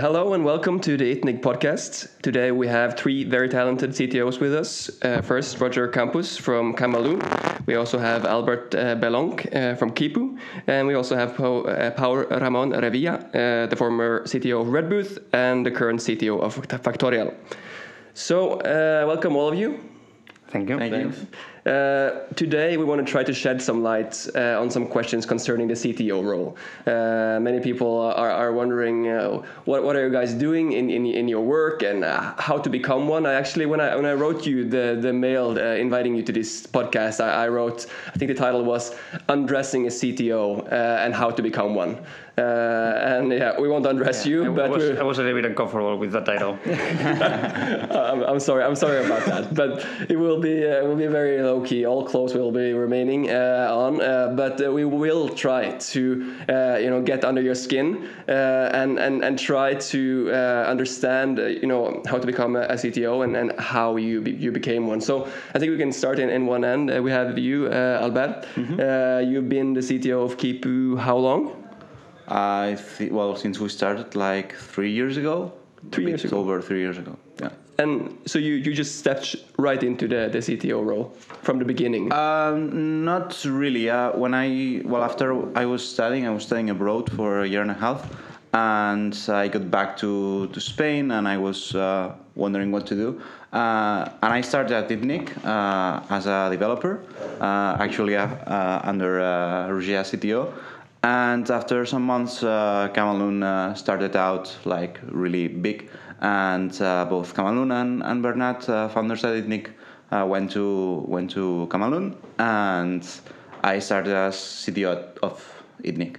Hello and welcome to the Itnig podcast. Today we have three very talented CTOs with us. Uh, first, Roger Campos from Camaloon. We also have Albert uh, Bellonch uh, from Quipu. And we also have po uh, Paul Ramon Revilla, uh, the former CTO of Redbooth and the current CTO of Factorial. So, uh, welcome all of you. Thank you. Thank you. Uh, today, we want to try to shed some light uh, on some questions concerning the CTO role. Uh, many people are, are wondering uh, what, what are you guys doing in, in, in your work and uh, how to become one. I actually, when I when I wrote you the the mail uh, inviting you to this podcast, I, I, wrote I think the title was "Undressing a CTO and How to Become One." Uh, and yeah, we won't undress yeah, you, I but was, I was a little bit uncomfortable with the title. I'm, I'm, sorry, I'm sorry about that, but it will be uh, it will be very low key. All clothes will be remaining uh, on, uh, but uh, we will try to uh, you know get under your skin and and and try to understand you know how to become a, CTO and, and how you be, you became one. So I think we can start in, in one end. we have you, Albert. Mm-hmm. you've been the CTO of Quipu how long? I th- well since we started like three years ago. Three years ago. Over three years ago. Yeah. And so you, you just stepped right into the, the CTO role from the beginning? Um, not really. Uh, when I well after I was studying, I was studying abroad for a year and a half, and I got back to, to Spain, and I was uh, wondering what to do. Uh, and I started at Itnig uh, as a developer, uh, actually uh, under uh, Roger CTO. And after some months, uh, Camaloon started out like really big and uh, both Camaloon and, and Bernat, uh, founders at Itnig, uh, went to went to Camaloon, and I started as CTO of Itnig.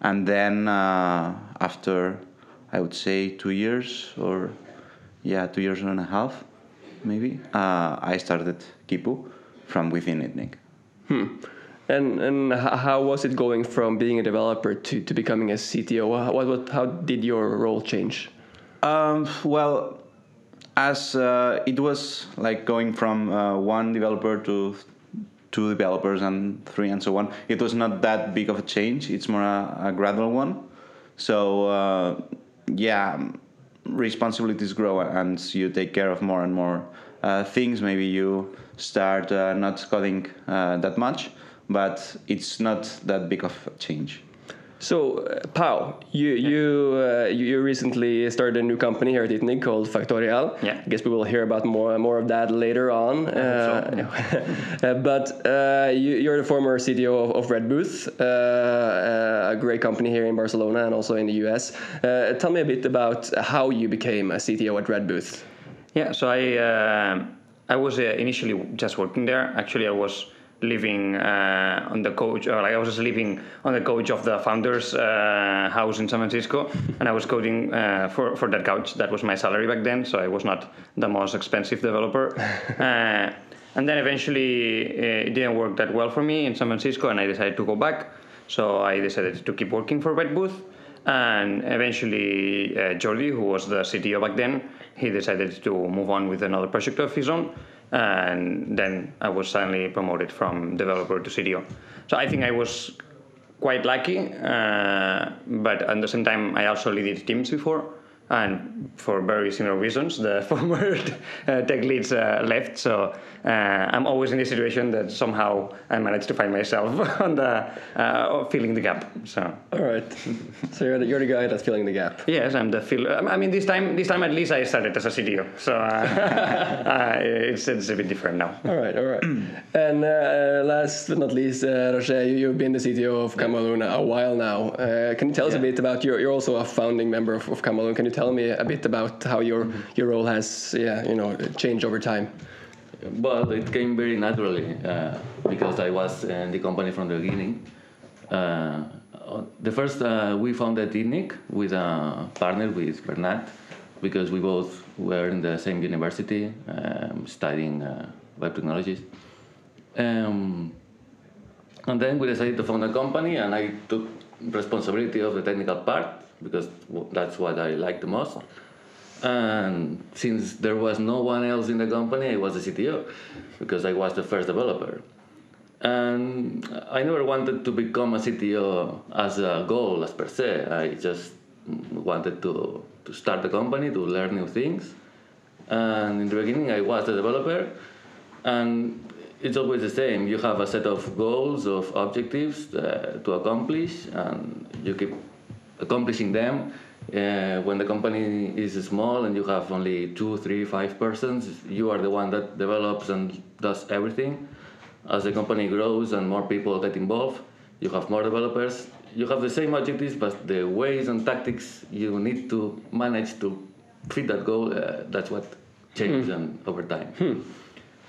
And then uh, after, I would say two years or yeah, two years and a half, maybe, uh, I started Quipu from within Itnig. Hmm. And and how was it going from being a developer to, to becoming a CTO? What, what, how did your role change? Um, well, as uh, it was like going from uh, one developer to two developers and three and so on, it was not that big of a change. It's more a, a gradual one. So uh, yeah, responsibilities grow and you take care of more and more uh, things. Maybe you start uh, not coding uh, that much, but it's not that big of a change. So, uh, Pau, you yeah. you, uh, you recently started a new company here at Itnig called Factorial. Yeah. I guess we will hear about more more of that later on. Uh, so. uh, but uh, you, are the former CTO of, of Redbooth, uh, a great company here in Barcelona and also in the US. tell me a bit about how you became a CTO at Redbooth. Yeah, so I I was initially just working there. Actually, I was living uh, on the couch, or like I was living on the couch of the founder's uh, house in San Francisco, and I was coding uh, for for that couch. That was my salary back then, so I was not the most expensive developer. Uh, and then eventually, uh, it didn't work that well for me in San Francisco, and I decided to go back. So I decided to keep working for Redbooth. And eventually, uh, Jordi, who was the CTO back then, he decided to move on with another project of his own and then I was suddenly promoted from developer to CTO. So I think I was quite lucky, uh, but at the same time, I also leaded teams before and for very similar reasons, the former uh, tech leads uh, left. So uh, I'm always in this situation that somehow I manage to find myself on the uh, filling the gap. So all right, so you're the, you're the guy that's filling the gap. Yes, I'm the fill. I mean, this time this time at least I started as a CTO, so uh, uh, it's it's a bit different now. All right, all right. and last but not least, Roger, you, have been the CTO of Camaloon a while now. can you tell us yeah. a bit about your? You're also a founding member of, of Camaloon. Can you tell me a bit about how your mm-hmm. your role has yeah you know changed over time? Well, it came very naturally uh, because I was in the company from the beginning. Uh, the first uh, we founded Itnig with a partner with Bernat because we both were in the same university um, studying uh, web technologies. Um, and then we decided to found a company, and I took responsibility of the technical part because that's what I like the most. And since there was no one else in the company, I was the CTO because I was the first developer. And I never wanted to become a CTO as a goal, as per se. I just wanted to to start the company to learn new things. And in the beginning, I was a developer, and it's always the same. You have a set of goals, of objectives uh, to accomplish, and you keep accomplishing them. Uh, when the company is small and you have only two, three, five persons, you are the one that develops and does everything. As the company grows and more people get involved, you have more developers. You have the same objectives, but the ways and tactics you need to manage to fit that goal, uh, that's what changes and over time.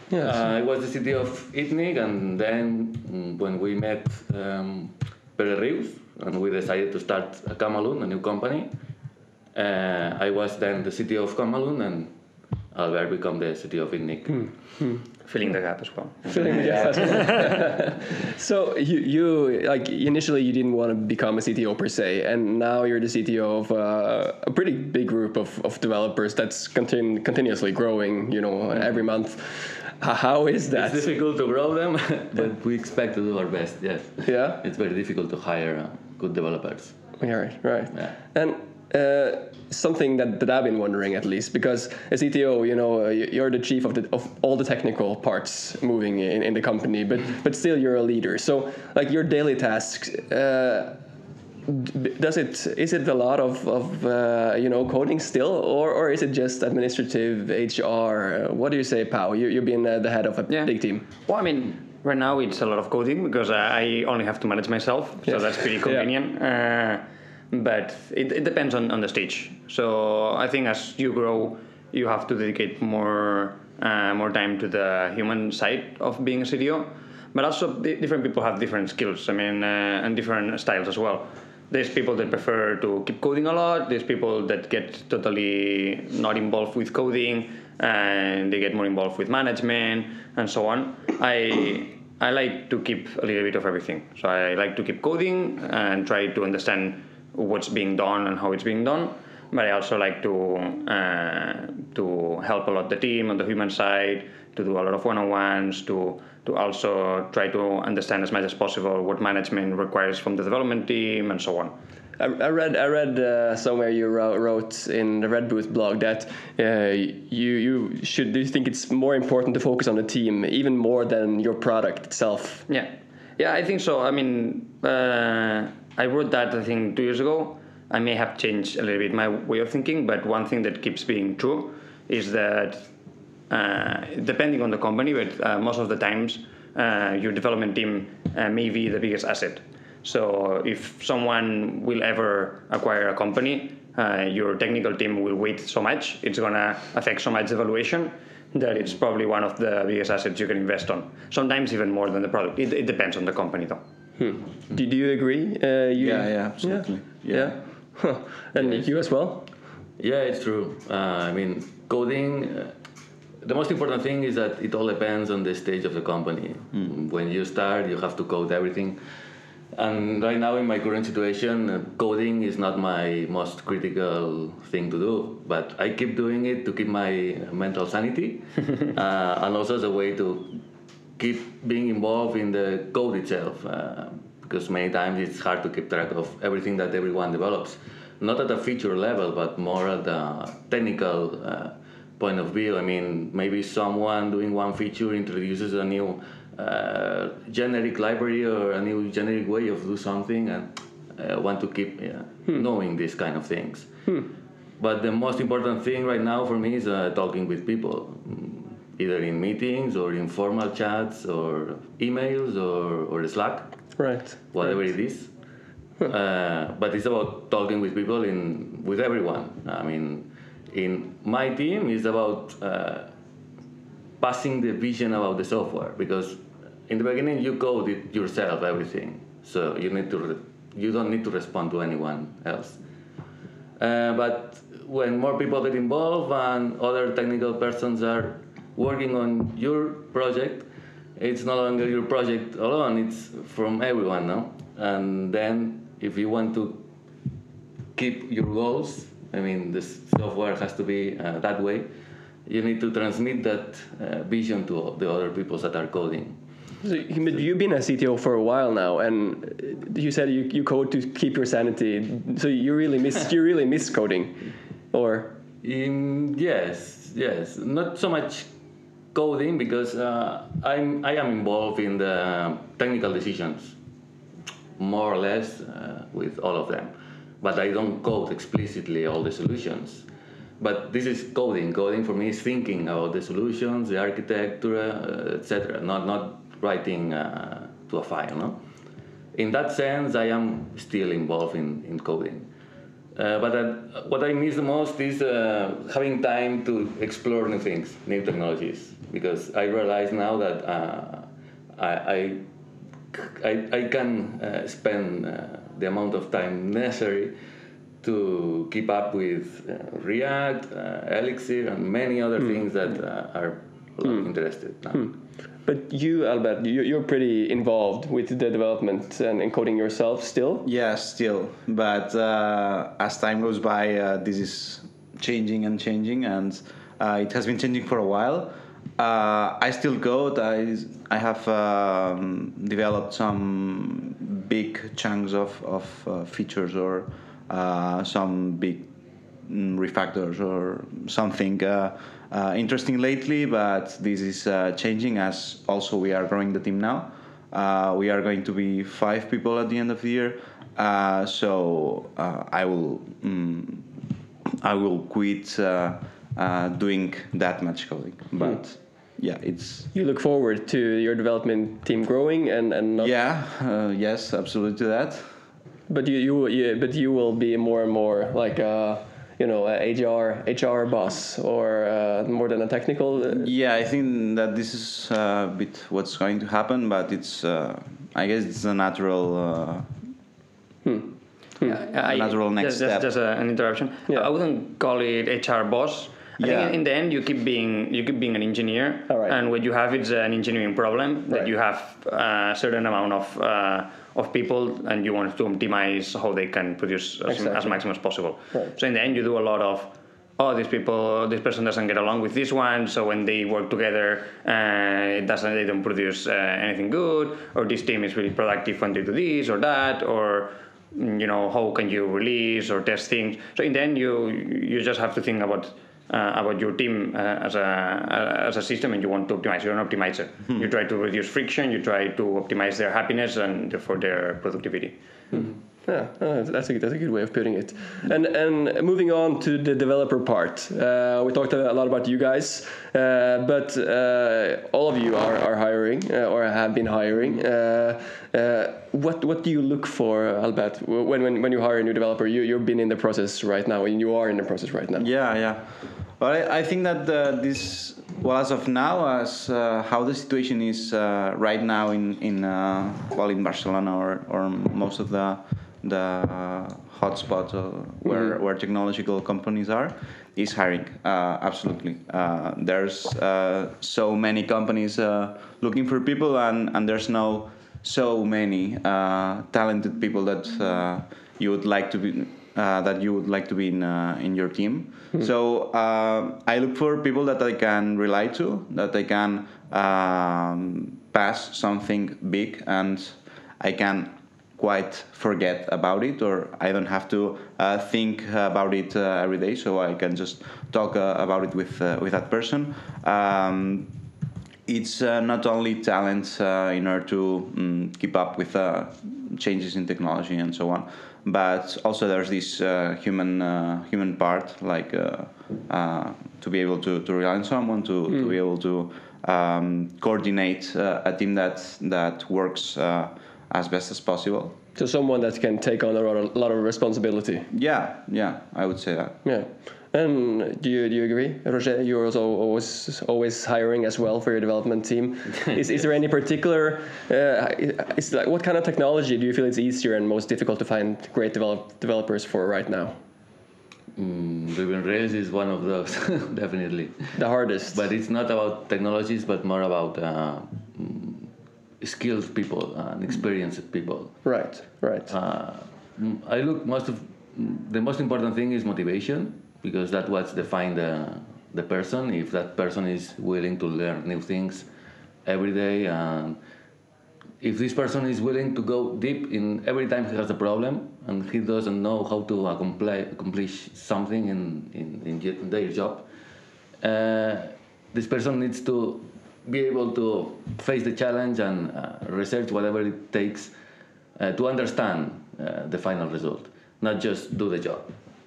Yes. Uh, I was the city of Itnig, and then mm, when we met um, Pere Rius, and we decided to start a Camaloon, a new company, uh, I was then the city of Camaloon, and Albert became the city of Itnig. Filling the gap as well. Filling the gap as well. so you, you like initially you didn't want to become a CTO per se, and now you're the CTO of uh, a pretty big group of, of developers that's continu- continuously growing. You know, every month. How is that? It's difficult to grow them, but we expect to do our best. Yes. Yeah. It's very difficult to hire uh, good developers. Yeah, right, right. Yeah. And uh, something that, that I've been wondering at least, because as CTO, you know, uh, you- you're the chief of, the, of all the technical parts moving in, in the company, but but still you're a leader. So like your daily tasks. Uh, does it is it a lot of, of uh, you know coding still or, or is it just administrative HR what do you say Pau you, you've been uh, the head of a Yeah. big team Well, I mean, right now it's a lot of coding because I only have to manage myself, so that's pretty Yeah. convenient. Uh, but it, it depends on, on the stage. So I think as you grow, you have to dedicate more uh, more time to the human side of being a CTO. But also, di- different people have different skills. I mean, uh, and different styles as well. There's people that prefer to keep coding a lot. There's people that get totally not involved with coding and they get more involved with management and so on. I I like to keep a little bit of everything. So I like to keep coding and try to understand what's being done and how it's being done. But I also like to uh, to help a lot the team on the human side, to do a lot of one-on-ones, to to also try to understand as much as possible what management requires from the development team and so on. I, I read I read uh, somewhere you wrote, wrote in the Redbooth blog that uh, you you should do you think it's more important to focus on the team even more than your product itself Yeah, yeah, I think so. I mean, uh, I wrote that I think two years ago. I may have changed a little bit my way of thinking, but one thing that keeps being true is that uh, depending on the company, but uh, most of the times uh, your development team may be the biggest asset. So if someone will ever acquire a company, uh, your technical team will wait so much, it's gonna affect so much evaluation that it's probably one of the biggest assets you can invest on. Sometimes even more than the product. It, it depends on the company though. do, do you agree uh, you, Yeah, yeah, absolutely. yeah, Yeah. Huh. and Yes. you as well Yeah, it's true. Uh, I mean, coding. Uh, the most important thing is that it all depends on the stage of the company. When you start, you have to code everything. And right now, in my current situation, uh, coding is not my most critical thing to do. But I keep doing it to keep my mental sanity, uh, and also as a way to keep being involved in the code itself. Uh, because many times it's hard to keep track of everything that everyone develops. Not at a feature level, but more at the technical uh, point of view. I mean, maybe someone doing one feature introduces a new uh, generic library or a new generic way of do something, and uh, want to keep yeah, knowing these kind of things. But the most important thing right now for me is uh, talking with people, mm, either in meetings or informal chats or emails or, or Slack, right whatever it is. Uh, but it's about talking with people in with everyone. I mean, in my team, it's about uh, passing the vision about the software because in the beginning you code it yourself everything, so you need to re- you don't need to respond to anyone else. Uh, but when more people get involved and other technical persons are working on your project, it's no longer your project alone, it's from everyone, no? And then if you want to keep your goals, I mean, this software has to be uh, that way, you need to transmit that uh, vision to the other people that are coding. So, you've been a CTO for a while now, and you said you, you code to keep your sanity. So you really miss you really miss coding. or Um, yes, yes. Not so much coding because uh, I'm I am involved in the technical decisions, more or less uh, with all of them, but I don't code explicitly all the solutions. But this is coding. Coding for me is thinking about the solutions, the architecture, uh, etc. Not not writing uh, to a file. No. In that sense, I am still involved in, in coding. Uh, but uh, what I miss the most is uh, having time to explore new things, new technologies, because I realize now that uh, I, I, I, I can uh, spend uh, the amount of time necessary to keep up with uh, React, Elixir, and many other things that are a lot interested now. But you, Albert, you, you're pretty involved with the development and encoding yourself still. Yeah, still. But uh, as time goes by, uh, this is changing and changing, and uh, it has been changing for a while. Uh, I still code. I, I have um, developed some big chunks of, of uh, features or uh, some big refactors or something uh, uh, interesting lately, but this is uh, changing as also we are growing the team now. Uh, we are going to be five people at the end of the year, uh, so uh, I will mm, I will quit uh, uh, doing that much coding. But yeah, it's You look forward to your development team growing and and not, yeah uh, yes absolutely to that. But you you you but you will be more and more like a you know a HR HR boss or uh, more than a technical. Uh, Yeah, I think that this is uh, a bit what's going to happen, but it's uh, I guess it's a natural. Uh, I- Natural next just, just, step. just a, an interruption. Yeah. I wouldn't call it HR boss. I Yeah. think in the end you keep being you keep being an engineer, All right. and what you have is an engineering problem that Right. you have a certain amount of uh, of people, and you want to optimize how they can produce as, Exactly. as maximum as possible. Right. So in the end, you do a lot of oh these people this person doesn't get along with this one so when they work together uh, it doesn't they don't produce uh, anything good or this team is really productive when they do this or that or you know how can you release or test things so in the end you you just have to think about uh, about your team uh, as a as a system and you want to optimize you're an optimizer you try to reduce friction you try to optimize their happiness and therefore their productivity Yeah, uh, that's a that's a good way of putting it. And and moving on to the developer part, uh, we talked a lot about you guys, uh, but uh, all of you are, are hiring uh, or have been hiring. Uh, what what do you look for, Albert, when when, when you hire a new developer? You you've been in the process right now, and you are in the process right now. Yeah, yeah. But I, I think that this, well, as of now, as uh, how the situation is uh, right now in in uh, well in Barcelona or, or most of the the hotspots uh, where where technological companies are, is hiring. Uh, absolutely. Uh, there's uh, so many companies uh, looking for people, and and there's no so many uh, talented people that uh, you would like to be uh, that you would like to be in uh, in your team. So uh, I look for people that I can rely to, that I can um, pass something big, and I can quite forget about it, or I don't have to uh, think about it uh, every day. So I can just talk uh, about it with uh, with that person. Um, it's uh, not only talent uh, in order to um, keep up with uh, changes in technology and so on, but also there's this uh, human uh, human part, like uh, uh, to be able to, to rely on someone, to, to be able to um, coordinate uh, a team that that works uh, as best as possible. So someone that can take on a lot of, lot of responsibility. Yeah, yeah, I would say that. Yeah. And do you, do you agree, Roger? You're also always always hiring as well for your development team. is, is there any particular? Uh, is like what kind of technology do you feel it's easier and most difficult to find great develop, developers for right now? Mm, Ruby on Rails is one of those, definitely. The hardest. But it's not about technologies, but more about uh, mm, skilled people and experienced people. right, right. Uh, I look most of the most important thing is motivation because that's what defines the the person. If that person is willing to learn new things every day, and if this person is willing to go deep in every time he has a problem, and he doesn't know how to accomplish, accomplish something in, in, in their job, uh, this person needs to be able to face the challenge and uh, research whatever it takes uh, to understand uh, the final result, not just do the job.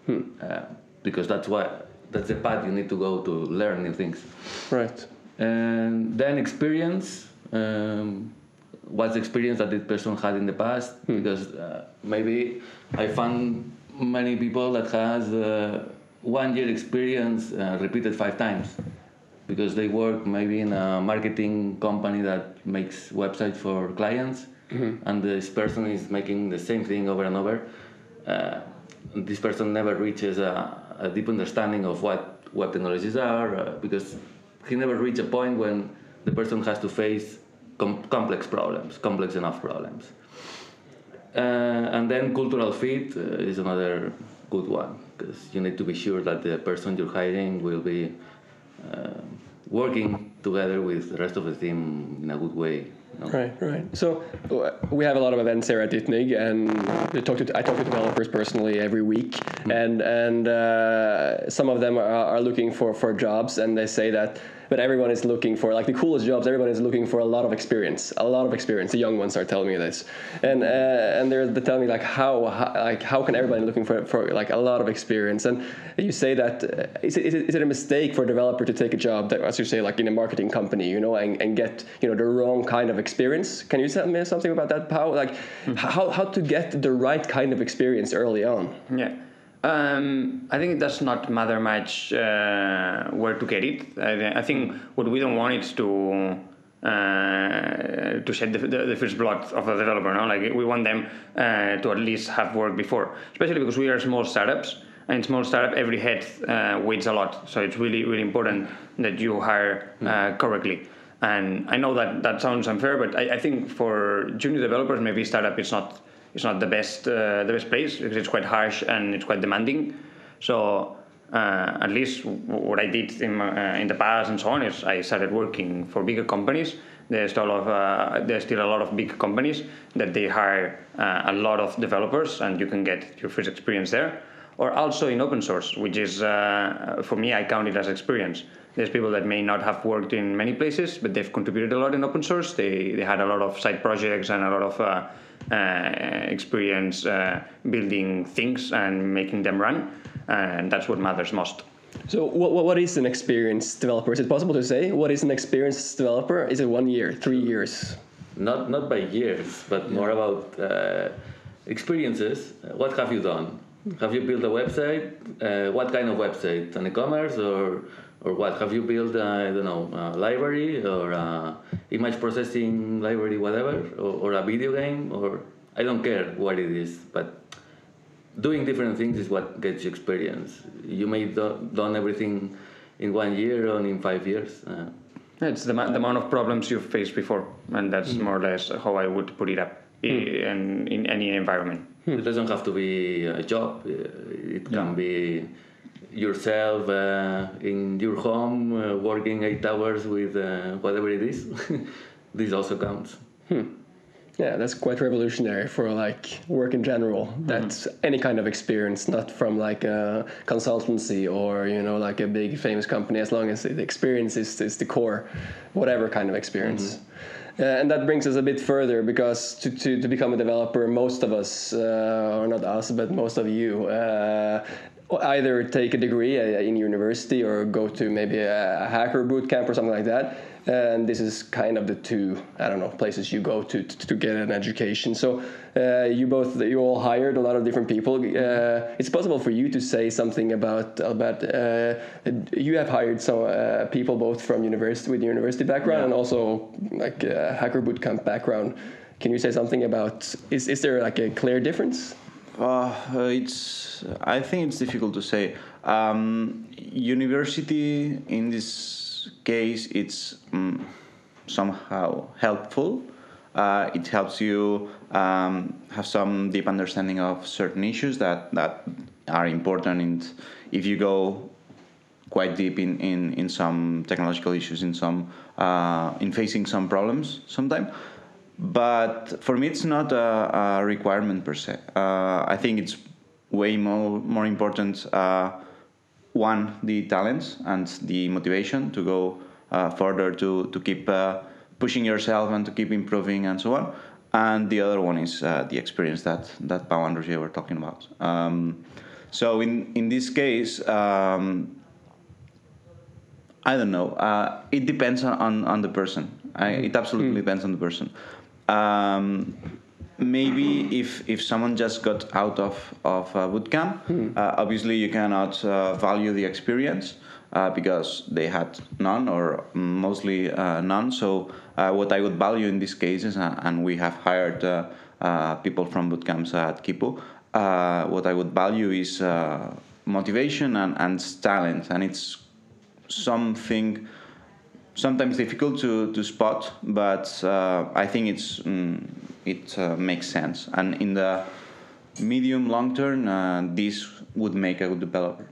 Uh, because that's what that's the path you need to go to learn new things. Right. And then experience. Um, what's the experience that this person had in the past? Because uh, maybe I found many people that has uh, one year experience uh, repeated five times because they work maybe in a marketing company that makes websites for clients, and this person is making the same thing over and over. Uh, this person never reaches a, a deep understanding of what web technologies are uh, because he never reached a point when the person has to face com- complex problems, complex enough problems. Uh, and then cultural fit uh, is another good one because you need to be sure that the person you're hiring will be working together with the rest of the team in a good way. you know? Right, right. So uh, we have a lot of events here at Itnig, and we talk to, I talk to developers personally every week, and and uh, some of them are, are looking for, for jobs, and they say that. But everyone is looking for like the coolest jobs. Everyone is looking for a lot of experience, a lot of experience. The young ones are telling me this, and uh, and they're, telling me like how, how like how can everybody looking for for like a lot of experience? And you say that uh, is it, is it is it a mistake for a developer to take a job that, as you say, like in a marketing company, you know, and, and get you know the wrong kind of experience? Can you tell me something about that, Pau? Like how how to get the right kind of experience early on? Yeah. Um, I think it does not matter much uh, where to get it. I, I think what we don't want is to uh, to shed the, the, the first blood of a developer. No? Like we want them uh, to at least have worked before, especially because we are small startups. And in small startup, every head uh, weighs a lot. So it's really really important that you hire uh, correctly. And I know that that sounds unfair, but I, I think for junior developers, maybe startup is not it's not the best uh, the best place because it's quite harsh and it's quite demanding. So uh, at least what I did in, uh, in the past and so on is I started working for bigger companies. There's still a lot of uh, there's still a lot of big companies that they hire uh, a lot of developers and you can get your first experience there. Or also in open source, which is uh, for me I count it as experience. There's people that may not have worked in many places, but they've contributed a lot in open source. They they had a lot of side projects and a lot of uh, uh, experience uh, building things and making them run, and that's what matters most. So what, what- what is an experienced developer? Is it possible to say what is an experienced developer? Is it one year, three years? not not by years, but more about uh, experiences. What have you done? Have you built a website? Uh, what kind of website? An e-commerce or or what? Have you built? Uh, I don't know, a library or a image processing library, whatever, or, or a video game, or I don't care what it is, but doing different things is what gets you experience. You may do done everything in one year or in five years. Uh, It's the, the amount of problems you've faced before, and that's more or less how I would put it up i- in, in any environment. It doesn't have to be a job. Uh, It can be yourself uh, in your home uh, working eight hours with uh, whatever it is. this also counts. Yeah, that's quite revolutionary for like work in general. That's any kind of experience, not from like a consultancy or you know like a big famous company. As long as the experience is, is the core, whatever kind of experience. Uh, and that brings us a bit further because to, to, to become a developer, most of us, uh, or not us, but most of you, uh, either take a degree uh, in university or go to maybe a hacker boot camp or something like that. And this is kind of the two, I don't know, places you go to to, to get an education. So uh, you both, you all hired a lot of different people. Uh, it's possible for you to say something about about. Uh, you have hired some uh, people both from university with university background and also like a hacker boot camp background. Can you say something about? Is is there like a clear difference? Uh, it's. I think it's difficult to say. Um, university in this case, it's um, somehow helpful. Uh, it helps you um, have some deep understanding of certain issues that that are important. And if you go quite deep in, in, in some technological issues, in some uh, in facing some problems, sometimes. But for me, it's not a, a requirement per se. Uh, I think it's way more more important. Uh, one, the talents and the motivation to go uh, further, to to keep uh, pushing yourself and to keep improving and so on. And the other one is uh, the experience that that Pau and Roger were talking about. Um, so in in this case. Um, I don't know. Uh, it depends on, on, on the person. I, it absolutely depends on the person. Um, maybe if if someone just got out of of uh, bootcamp, uh, obviously you cannot uh, value the experience uh, because they had none or mostly uh, none. So uh, what I would value in these cases, uh, and we have hired people from bootcamps at Quipu, uh, what I would value is uh, motivation and, and talent, and it's something sometimes difficult to, to spot, but uh, I think it's mm, it uh, makes sense. And in the medium long term, uh, this would make a good developer.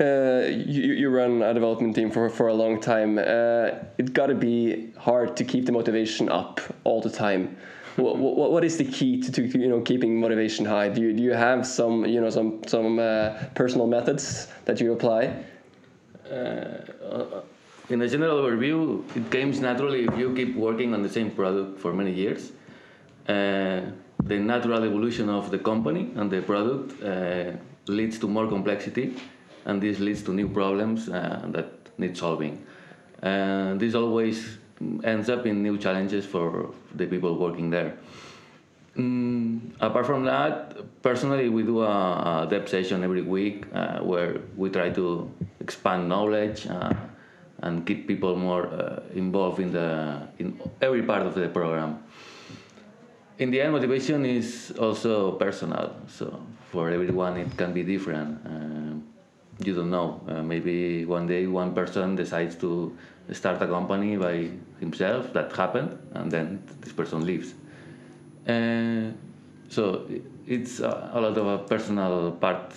Uh, you, you run a development team for, for a long time. Uh, it got to be hard to keep the motivation up all the time. what, what, what is the key to, to you know keeping motivation high? Do you, do you have some you know some some uh, personal methods that you apply? Uh, in a general overview, it comes naturally if you keep working on the same product for many years. Uh, the natural evolution of the company and the product uh, leads to more complexity, and this leads to new problems uh, that need solving. And this always ends up in new challenges for the people working there. Mm, apart from that, personally, we do a, a dev session every week uh, where we try to expand knowledge uh, and keep people more uh, involved in the in every part of the program. In the end, motivation is also personal. So for everyone, it can be different. Um, you don't know. Uh, maybe one day one person decides to start a company by himself. That happened, and then this person leaves. Uh, so it's a, a lot of a personal part.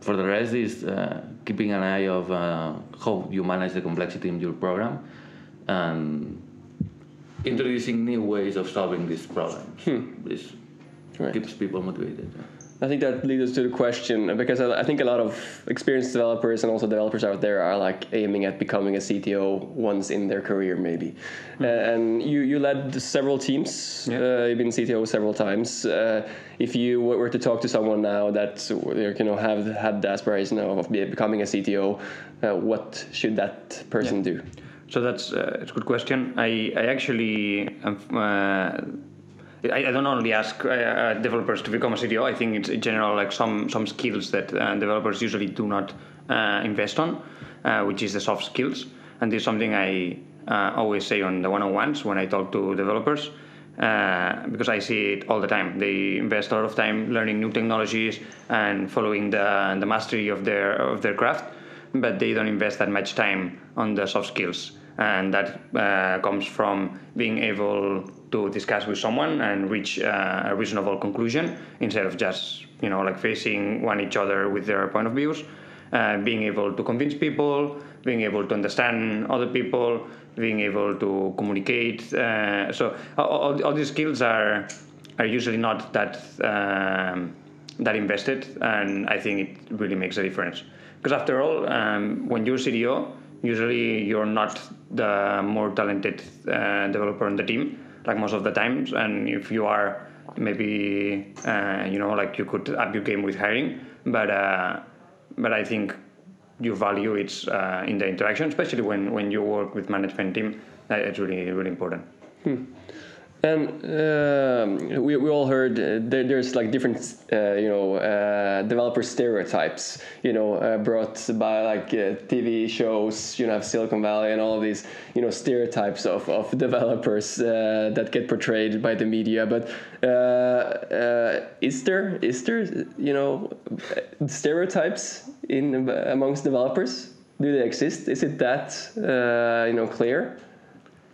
For the rest, is uh, keeping an eye of uh, how you manage the complexity in your program, and introducing new ways of solving these problems. This Right. keeps people motivated. Yeah. I think that leads us to the question because I, I think a lot of experienced developers and also developers out there are like aiming at becoming a CTO once in their career, maybe. Uh, and you, you led several teams. Yeah. Uh, you've been CTO several times. Uh, if you were to talk to someone now that you know have had the aspiration of becoming a CTO, uh, what should that person do? So that's uh, it's a good question. I I actually am, uh, I, I don't only ask uh, uh, developers to become a CTO. I think it's in general like some some skills that uh, developers usually do not uh, invest on, uh, which is the soft skills. And this is something I always say on the one-on-ones when I talk to developers. Because I see it all the time. They invest a lot of time learning new technologies and following the, the mastery of their of their craft, but they don't invest that much time on the soft skills and that uh, comes from being able to discuss with someone and reach uh, a reasonable conclusion instead of just you know like facing one each other with their point of views uh, being able to convince people being able to understand other people being able to communicate uh, so all, all, these skills are are usually not that um, that invested, and I think it really makes a difference. Because after all, um, when you're CDO, usually you're not the more talented uh, developer on the team, like most of the times. And if you are, maybe uh, you know, like you could up your game with hiring, but uh, but I think your value it's uh, in the interaction, especially when when you work with management team. That it's really really important. And um, we, we all heard uh, there, there's like different uh, you know uh, developer stereotypes you know uh, brought by like uh, TV shows you know have Silicon Valley and all of these you know stereotypes of, of developers uh, that get portrayed by the media. But uh, uh, is there is there you know stereotypes in amongst developers? Do they exist? Is it that uh, you know clear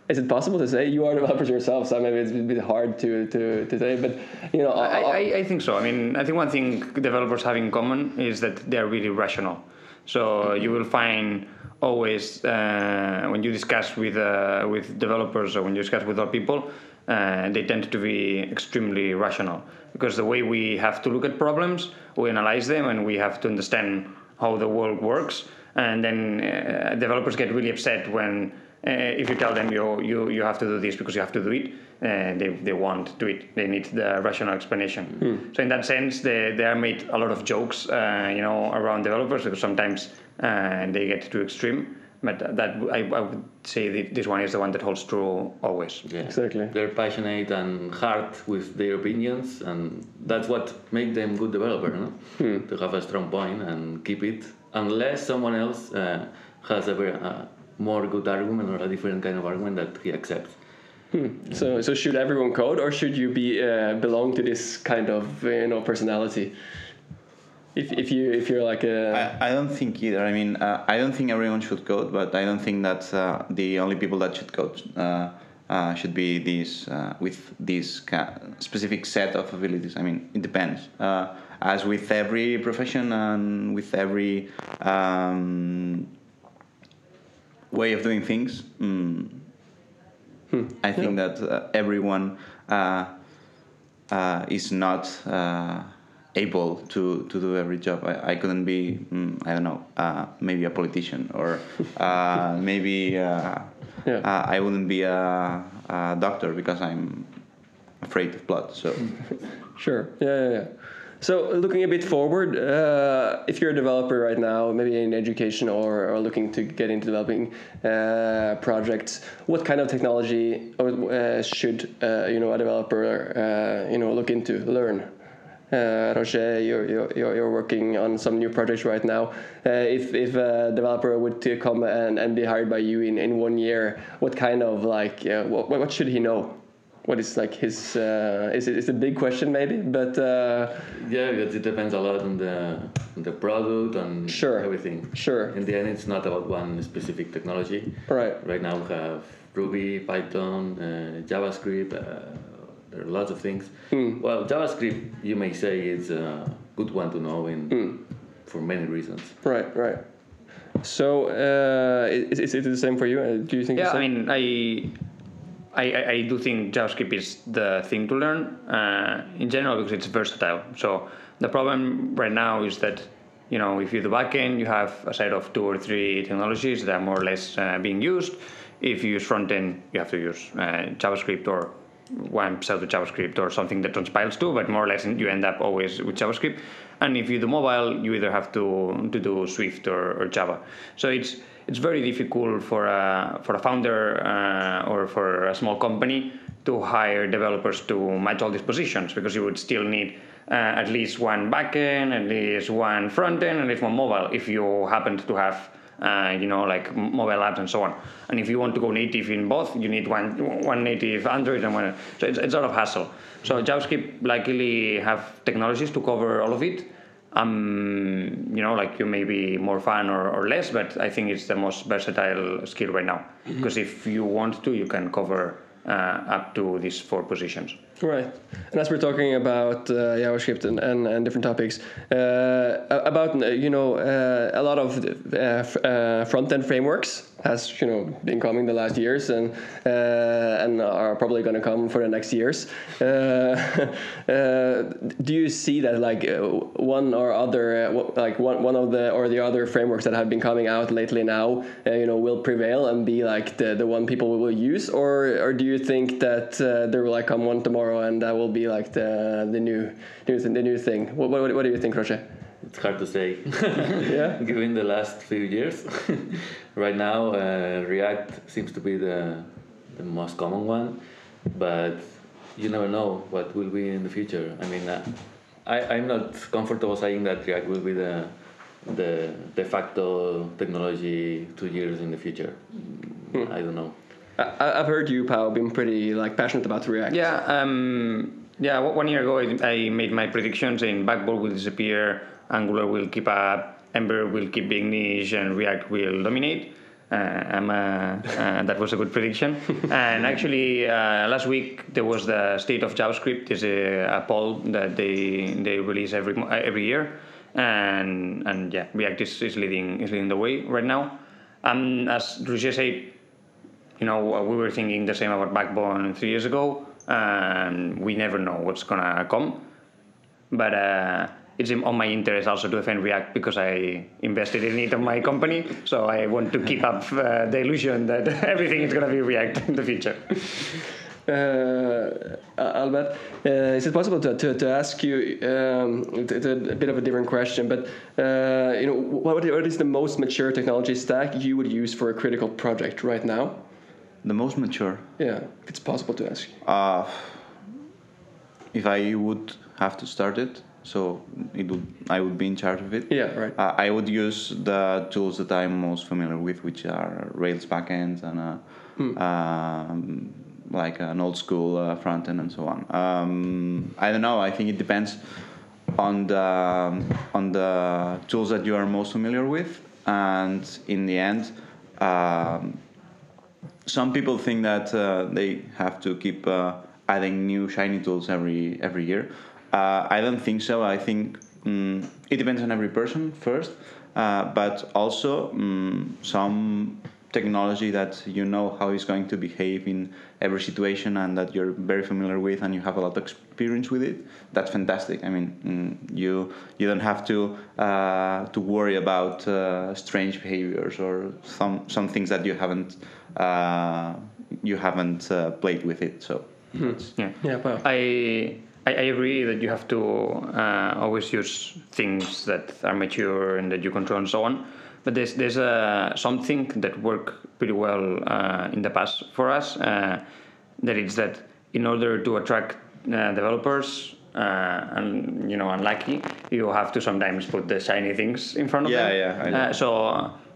is it possible to say you are developers yourself? So maybe it's a bit hard to, to, to say, but you know, I, I, I think so. I mean, I think one thing developers have in common is that they're really rational. So you will find always uh, when you discuss with uh, with developers or when you discuss with other people, uh, they tend to be extremely rational because the way we have to look at problems, we analyze them, and we have to understand how the world works. And then uh, developers get really upset when uh, if you tell them you, you you have to do this because you have to do it, uh, they, they won't do it. They need the rational explanation. So in that sense, they, they are made a lot of jokes, uh, you know, around developers because sometimes uh, they get too extreme. But that I, I would say that this one is the one that holds true always. Yeah. Exactly. They're passionate and hard with their opinions, and that's what makes them good developer. No? To have a strong point and keep it, unless someone else uh, has a very, uh, more good argument or a different kind of argument that he accepts. So, so should everyone code, or should you be uh, belong to this kind of uh, you know personality? If, if you if you're like a I, I don't think either. I mean, uh, I don't think everyone should code, but I don't think that uh, the only people that should code uh, uh, should be these uh, with this ca- specific set of abilities. I mean, it depends. Uh, as with every profession and with every um, way of doing things, mm, I think that uh, everyone uh, uh, is not uh, able to, to do every job. I, I couldn't be, mm, I don't know, uh, maybe a politician or uh, maybe uh, Yeah. uh, I wouldn't be a, a doctor because I'm afraid of blood. So Sure. Yeah, yeah, yeah. So looking a bit forward, uh, if you're a developer right now, maybe in education or, or looking to get into developing uh, projects, what kind of technology uh, should uh, you know a developer uh, you know look into learn? Uh, Roger, you're, you're, you're working on some new projects right now. If, if a developer would come and, and be hired by you in, in one year, what kind of like what, what should he know? What is like his uh, is it is a big question maybe, but uh, Yeah, because it depends a lot on the on the product and Sure. everything. Sure. In the end, it's not about one specific technology. right, Right now, we have Ruby, Python, uh, JavaScript. Uh, there are lots of things. Hmm. Well, JavaScript, you may say, is a good one to know in Hmm. for many reasons. right, right. So uh, is, is it the same for you? Uh, do you think? Yeah, the I mean, I, I, I- do think JavaScript is the thing to learn uh, in general because it's versatile. So the problem right now is that you know if you do backend, you have a set of two or three technologies that are more or less uh, being used. If you use frontend, you have to use uh, JavaScript or one pseudo JavaScript or something that transpiles to, but more or less you end up always with JavaScript. And if you do mobile, you either have to, to do Swift or, or Java. So it's it's very difficult for a for a founder uh, or for a small company to hire developers to match all these positions because you would still need uh, at least one backend, at least one front end, at least one mobile if you happen to have uh, you know, like mobile apps and so on. And if you want to go native in both, you need one one native Android and one. So it's, it's a lot of hassle. So JavaScript likely have technologies to cover all of it. Um, you know, like you may be more fun or, or less, but I think it's the most versatile skill right now. Because if you want to, you can cover uh, up to these four positions. Right. And as we're talking about uh, JavaScript and, and, and different topics, uh, about uh, you know uh, a lot of uh, uh, front end frameworks has you know been coming the last years and and are probably going to come for the next years. Do you see that like one or other like one, one of the or the other frameworks that have been coming out lately now you know will prevail and be like the, the one people will use or or do you think that there will like come one tomorrow and that will be like the the new new the new thing what, what, what do you think Roger It's hard to say. Yeah. Given the last few years, right now uh, React seems to be the the most common one, but you never know what will be in the future. I mean, uh, I I'm not comfortable saying that React will be the the de facto technology two years in the future. I don't know. I, I've heard you Paul, been pretty like passionate about React Yeah, um, yeah. one- One year ago, I I made my predictions saying Backbone will disappear, Angular will keep up, Ember will keep being niche, and React will dominate. Uh, I'm, uh, uh, that was a good prediction. and actually, uh, last week there was the state of JavaScript. Is a, a poll that they they release every every year, and and yeah, React is, is leading is leading the way right now. um, as Roger said, you know, we were thinking the same about Backbone three years ago, and we never know what's gonna come. But uh, it's on my interest also to defend React because I invested in it on my company, so I want to keep up uh, the illusion that everything is gonna be React in the future. Uh, Albert, uh, is it possible to, to, to ask you um, it's a, bit of a different question, but uh, you know what, what is the most mature technology stack you would use for a critical project right now? The most mature. Yeah, if it's possible to ask. Uh, if I would have to start it, so it would I would be in charge of it. Yeah, right. Uh, I would use the tools that I'm most familiar with, which are Rails backends and uh, hmm. um, like an old school uh, front end and so on. Um, I don't know. I think it depends on the on the tools that you are most familiar with, and in the end, um, some people think that uh, they have to keep uh, adding new shiny tools every every year. Uh, I don't think so. I think um, it depends on every person first, uh, but also um, some technology that you know how it's going to behave in every situation and that you're very familiar with and you have a lot of experience with it that's fantastic i mean mm, you you don't have to uh, to worry about uh, strange behaviors or some some things that you haven't uh, you haven't uh, played with it so hmm. yeah yeah well. i I, agree that you have to uh, always use things that are mature and that you control and so on but there's there's uh, something that worked pretty well uh, in the past for us. Uh, that is that in order to attract uh, developers. Uh, and you know, unlucky, you have to sometimes put the shiny things in front of yeah, them. Yeah, yeah. so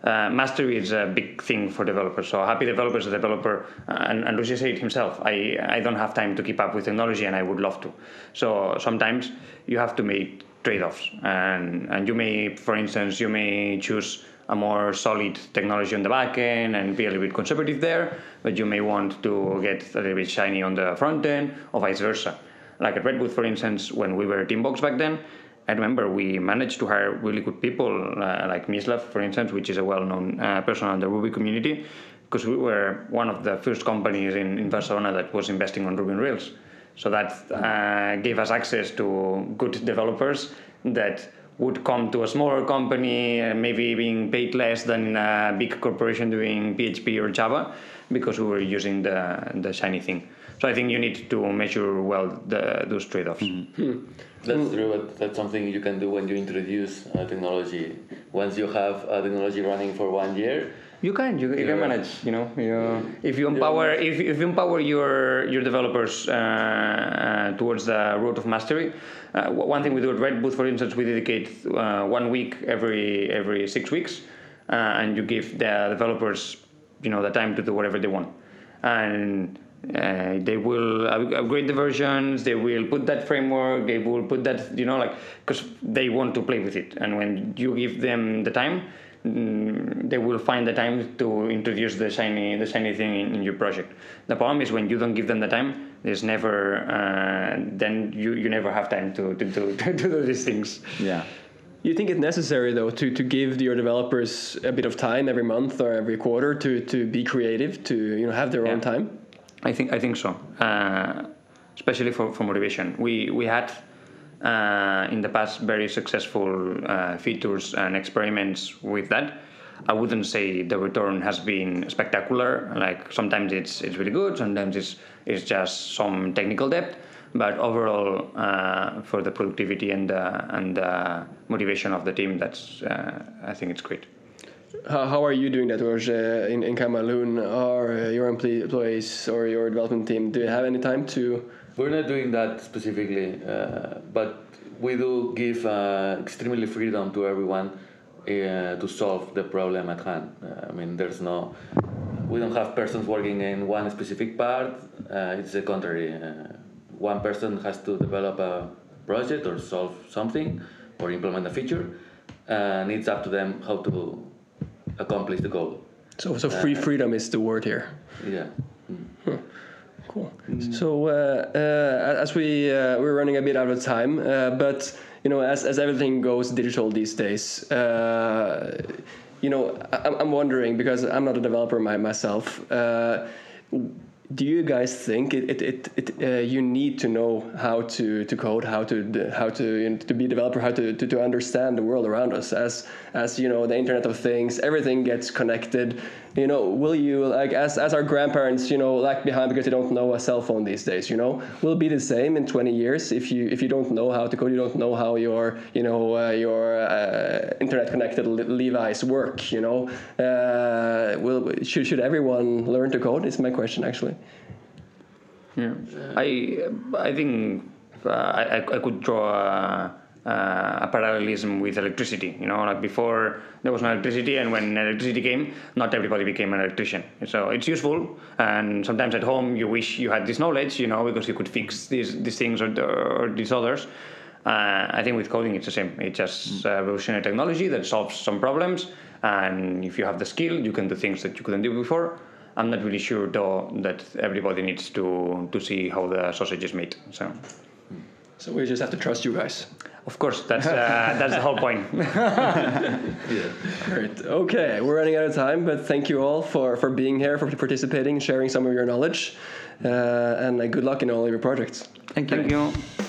uh, mastery is a big thing for developers. So happy developers, a developer, uh, and, and Lucy said himself, I, I don't have time to keep up with technology and I would love to. So sometimes you have to make trade-offs and, and you may, for instance, you may choose a more solid technology on the back end and be a little bit conservative there, but you may want to get a little bit shiny on the front end or vice versa. Like at Redbooth, for instance, when we were Teambox back then, I remember we managed to hire really good people, uh, like Mislav, for instance, which is a well-known uh, person in the Ruby community, because we were one of the first companies in, in Barcelona that was investing on Ruby on Rails. So that uh, gave us access to good developers that would come to a smaller company, uh, maybe being paid less than a big corporation doing PHP or Java, because we were using the the shiny thing. So I think you need to measure well the, those trade-offs. Mm-hmm. That's true, but that's something you can do when you introduce a technology. Once you have a technology running for one year, you can you, you can manage you know you, if you empower if, if you empower your your developers uh, uh, towards the road of mastery uh, one thing we do at Redbooth for instance we dedicate uh, one week every every six weeks uh, and you give the developers you know the time to do whatever they want. And uh, they will upgrade the versions they will put that framework they will put that you know like because they want to play with it. And when you give them the time mm, they will find the time to introduce the shiny the shiny thing in, in, your project. The problem is when you don't give them the time there's never uh, then you, you never have time to, to, to, to do these things. Yeah. You think it's necessary though to, to give your developers a bit of time every month or every quarter to, to be creative to you know have their yeah. own time? I think I think so, uh, especially for, for motivation. We we had uh, in the past very successful uh, features and experiments with that. I wouldn't say the return has been spectacular. Like sometimes it's it's really good, sometimes it's it's just some technical debt. But overall, uh, for the productivity and the, and the motivation of the team, that's uh, I think it's great. How, are you doing that, Roger, in, in Camaloon? Are uh, your employees or your development team, do you have any time to? We're not doing that specifically, uh, but we do give uh, extremely freedom to everyone uh, to solve the problem at hand. Uh, I mean, there's no, we don't have persons working in one specific part. Uh, it's the contrary. one person has to develop a project or solve something or implement a feature, and it's up to them how to accomplish the goal. So, so free freedom is the word here. Yeah. Mm. Cool. Mm. So, uh, uh, as we uh, we're running a bit out of time, uh, but you know, as as everything goes digital these days, uh, you know, I'm wondering because I'm not a developer myself. Uh, do you guys think it, it, it, it uh, you need to know how to, to code how to how to you know, to be a developer how to, to, to understand the world around us? As as you know the internet of things everything gets connected. You know will you like as, as our grandparents you know lag behind because they don't know a cell phone these days you know? Will be the same in 20 years if you if you don't know how to code you don't know how your you know uh, your uh, internet connected levi's work you know? Uh, will should, should everyone learn to code is my question actually yeah. I I think uh, I I could draw a, a, parallelism with electricity. You know, like before there was no electricity, and when electricity came, not everybody became an electrician. So it's useful, and sometimes at home you wish you had this knowledge. You know, because you could fix these these things or, or these others. Uh, I think with coding it's the same. It's just uh, evolutionary technology that solves some problems, and if you have the skill, you can do things that you couldn't do before I'm not really sure though that everybody needs to to see how the sausage is made. So. So we just have to trust you guys. Of course, that's uh, that's the whole point. yeah. Great. Okay, we're running out of time, but thank you all for for being here, for participating, sharing some of your knowledge, uh, and uh, good luck in all of your projects. Thank you. Thank you.